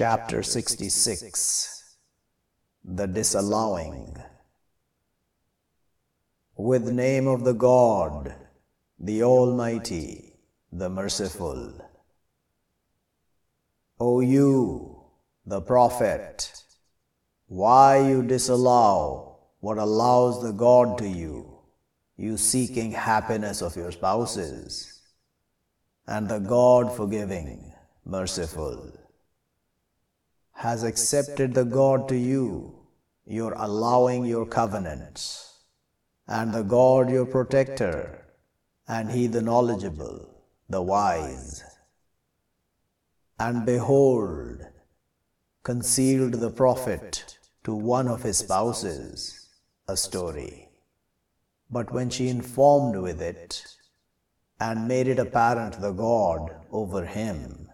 Chapter 66 The Disallowing. With name of the God, the Almighty, the Merciful. O you, the Prophet, why you disallow what allows the God to you, you seeking happiness of your spouses, and the God forgiving, merciful has accepted the God to you, you're allowing your covenants, and the God your protector, and he the knowledgeable, the wise. And behold, concealed the prophet to one of his spouses a story. But when she informed with it, and made it apparent the God over him,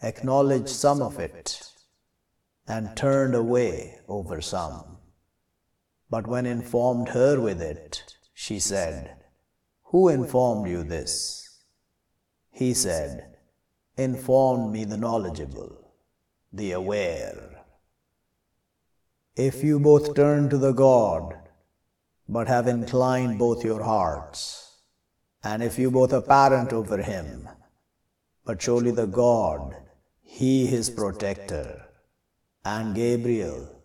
acknowledged some of it, and turned away over some. But when informed her with it, she said, Who informed you this? He said, Informed me the knowledgeable, the aware. If you both turn to the God, but have inclined both your hearts, and if you both apparent over him, but surely the God, he his protector, and Gabriel,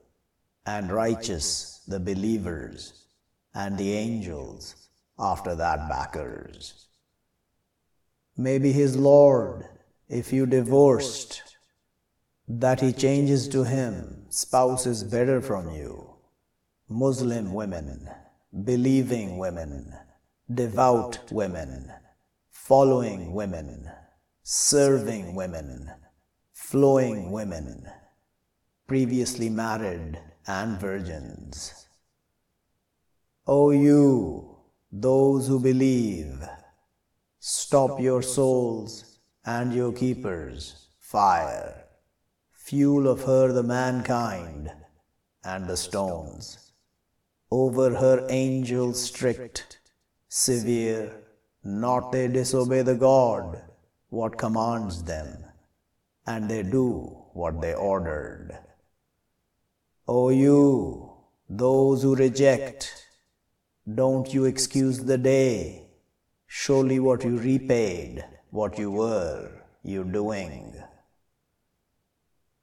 and righteous the believers, and the angels after that backers. Maybe his Lord, if you divorced, that he changes to him spouses better from you, Muslim women, believing women, devout women, following women, serving women, flowing women previously married and virgins. O you, those who believe, stop your souls and your keepers, fire, fuel of her the mankind and the stones. Over her angels strict, severe, not they disobey the God, what commands them, and they do what they ordered. O you, those who reject, don't you excuse the day. Surely what you repaid, what you were, you doing.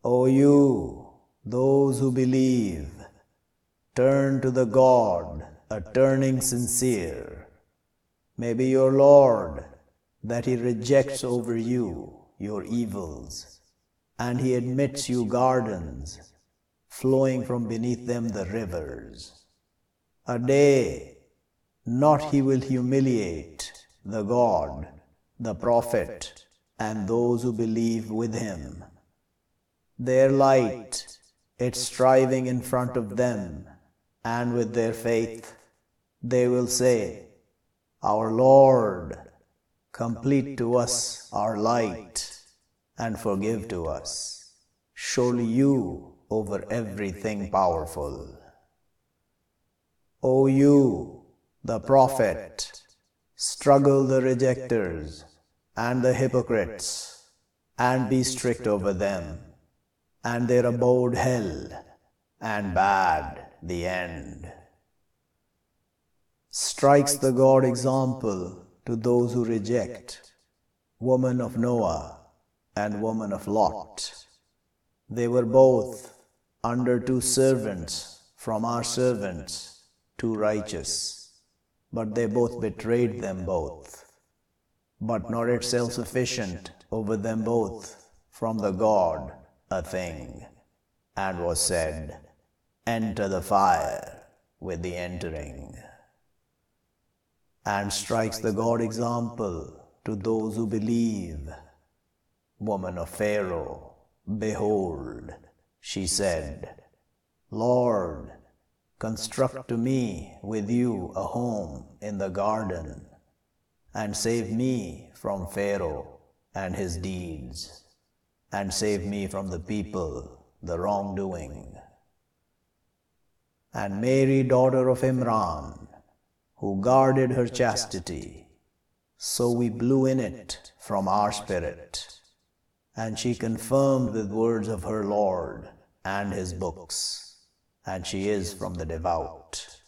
O you, those who believe, turn to the God, a turning sincere. Maybe your Lord, that He rejects over you your evils, and He admits you gardens flowing from beneath them the rivers. A day, not he will humiliate the God, the prophet, and those who believe with him. Their light, it's striving in front of them, and with their faith, they will say, Our Lord, complete to us our light, and forgive to us. Surely you over everything powerful. O you, the prophet, struggle the rejectors and the hypocrites, and be strict over them, and their abode hell, and bad the end. Strikes the God example to those who reject, woman of Noah and woman of Lot. They were both under two servants from our servants, two righteous, but they both betrayed them both. But not it self sufficient over them both from the God a thing, and was said, Enter the fire with the entering. And strikes the God example to those who believe. Woman of Pharaoh, behold, she said, Lord, construct to me with you a home in the garden, and save me from Pharaoh and his deeds, and save me from the people, the wrongdoing. And Mary, daughter of Imran, who guarded her chastity, so we blew in it from our spirit and she confirmed with words of her Lord and his books, and she is from the devout.